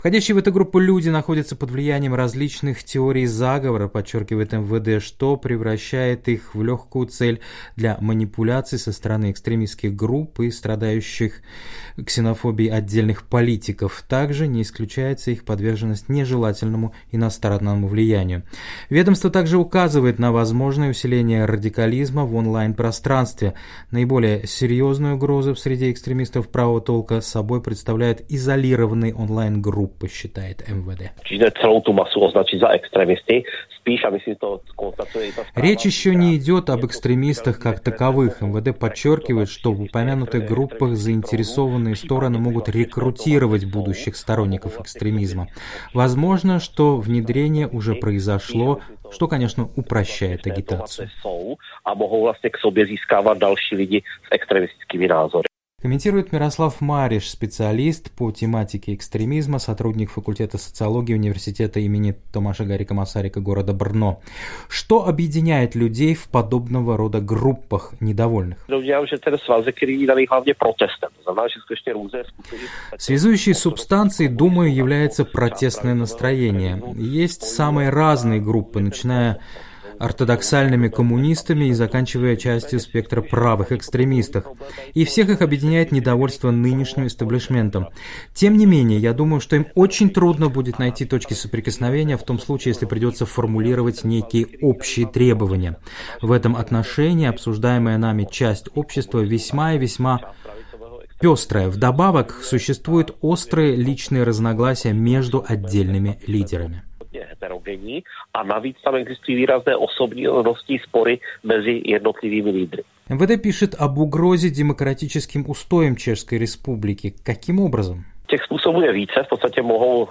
Входящие в эту группу люди находятся под влиянием различных теорий заговора, подчеркивает МВД, что превращает их в легкую цель для манипуляций со стороны экстремистских групп и страдающих ксенофобией отдельных политиков. Также не исключается их подверженность нежелательному иностранному влиянию. Ведомство также указывает на возможное усиление радикализма в онлайн-пространстве. Наиболее серьезную угрозу в среде экстремистов правого толка собой представляют изолированные онлайн-группы группы, считает МВД. Речь еще не идет об экстремистах как таковых. МВД подчеркивает, что в упомянутых группах заинтересованные стороны могут рекрутировать будущих сторонников экстремизма. Возможно, что внедрение уже произошло, что, конечно, упрощает агитацию. Комментирует Мирослав Мариш, специалист по тематике экстремизма, сотрудник факультета социологии университета имени Томаша Гарика Масарика города Брно. Что объединяет людей в подобного рода группах недовольных? Связующей субстанцией, думаю, является протестное настроение. Есть самые разные группы, начиная ортодоксальными коммунистами и заканчивая частью спектра правых экстремистов. И всех их объединяет недовольство нынешним истеблишментом. Тем не менее, я думаю, что им очень трудно будет найти точки соприкосновения в том случае, если придется формулировать некие общие требования. В этом отношении обсуждаемая нами часть общества весьма и весьма пестрая. Вдобавок, существуют острые личные разногласия между отдельными лидерами heterogenní a navíc tam existují výrazné osobní osobnostní spory mezi jednotlivými lídry. МВД пишет об угрозе демократическим устоям Чешской Республики. Каким образом? Těch způsobů je více, v podstatě mohou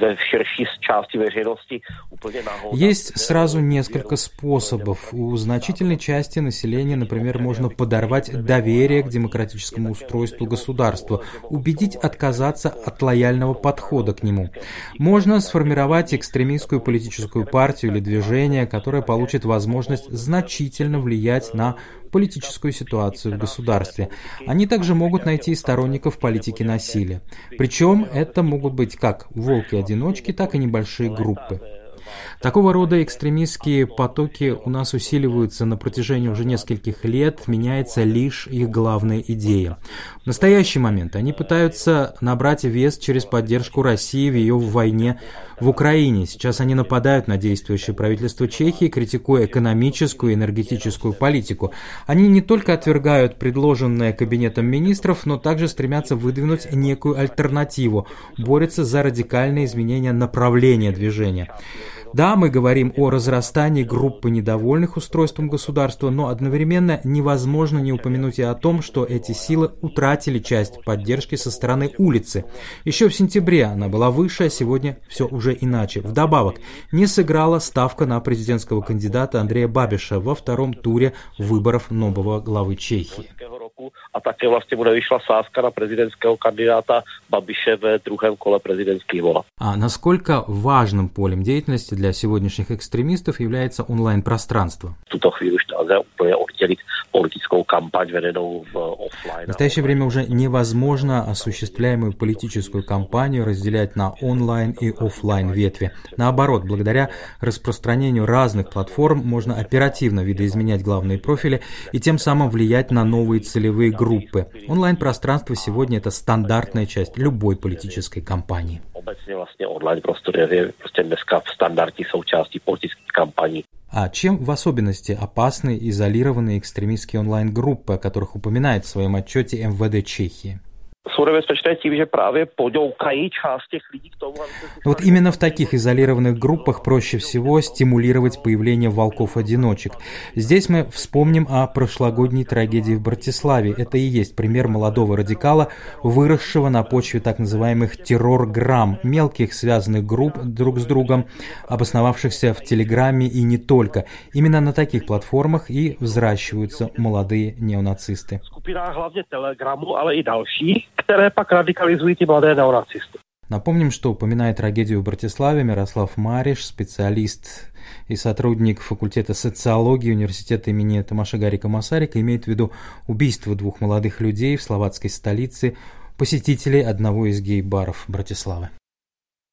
ve širší části veřejnosti úplně nahoře. Есть сразу несколько способов. У значительной части населения, например, можно подорвать доверие к демократическому устройству государства, убедить отказаться от лояльного подхода к нему. Можно сформировать экстремистскую политическую партию или движение, которое получит возможность значительно влиять на политическую ситуацию в государстве. Они также могут найти сторонников политики насилия. Причем это могут быть как волки-одиночки, так и небольшие группы. Такого рода экстремистские потоки у нас усиливаются на протяжении уже нескольких лет, меняется лишь их главная идея. В настоящий момент они пытаются набрать вес через поддержку России в ее войне в Украине. Сейчас они нападают на действующее правительство Чехии, критикуя экономическую и энергетическую политику. Они не только отвергают предложенное Кабинетом министров, но также стремятся выдвинуть некую альтернативу, борются за радикальные изменения направления движения. Да, мы говорим о разрастании группы недовольных устройством государства, но одновременно невозможно не упомянуть и о том, что эти силы утратили часть поддержки со стороны улицы. Еще в сентябре она была выше, а сегодня все уже иначе. Вдобавок, не сыграла ставка на президентского кандидата Андрея Бабиша во втором туре выборов нового главы Чехии. A také vlastně mu nevyšla sázka na prezidentského kandidáta Babiše ve druhém kole prezidentských voleb. А насколько важным полем деятельности для сегодняшних экстремистов является онлайн-пространство? В chvíli už nelze úplně oddělit kampaň vedenou в офлайн. В настоящее время уже невозможно осуществляемую политическую кампанию разделять на онлайн и офлайн ветви. Наоборот, благодаря распространению разных платформ можно оперативно видоизменять главные профили и тем самым влиять на новые целевые группы. Онлайн-пространство сегодня это стандартная часть любой политической кампании. Obecně vlastně online prostor je prostě dneska v standardní součástí politických kampaní. А чем в особенности опасны изолированные экстремистские онлайн-группы, о которых упоминает в своем отчете МВД Чехии? Вот именно в таких изолированных группах проще всего стимулировать появление волков-одиночек. Здесь мы вспомним о прошлогодней трагедии в Братиславе. Это и есть пример молодого радикала, выросшего на почве так называемых террор-грамм, мелких связанных групп друг с другом, обосновавшихся в Телеграме и не только. Именно на таких платформах и взращиваются молодые неонацисты. Skupina které pak radikalizují ty mladé neonacisty. Напомним, что упоминая трагедию в Братиславе, Мирослав Мариш, специалист и сотрудник факультета социологии университета имени Томаша Гарика Масарика, имеет в виду убийство двух молодых людей в словацкой столице, посетителей одного из гей-баров Братиславы.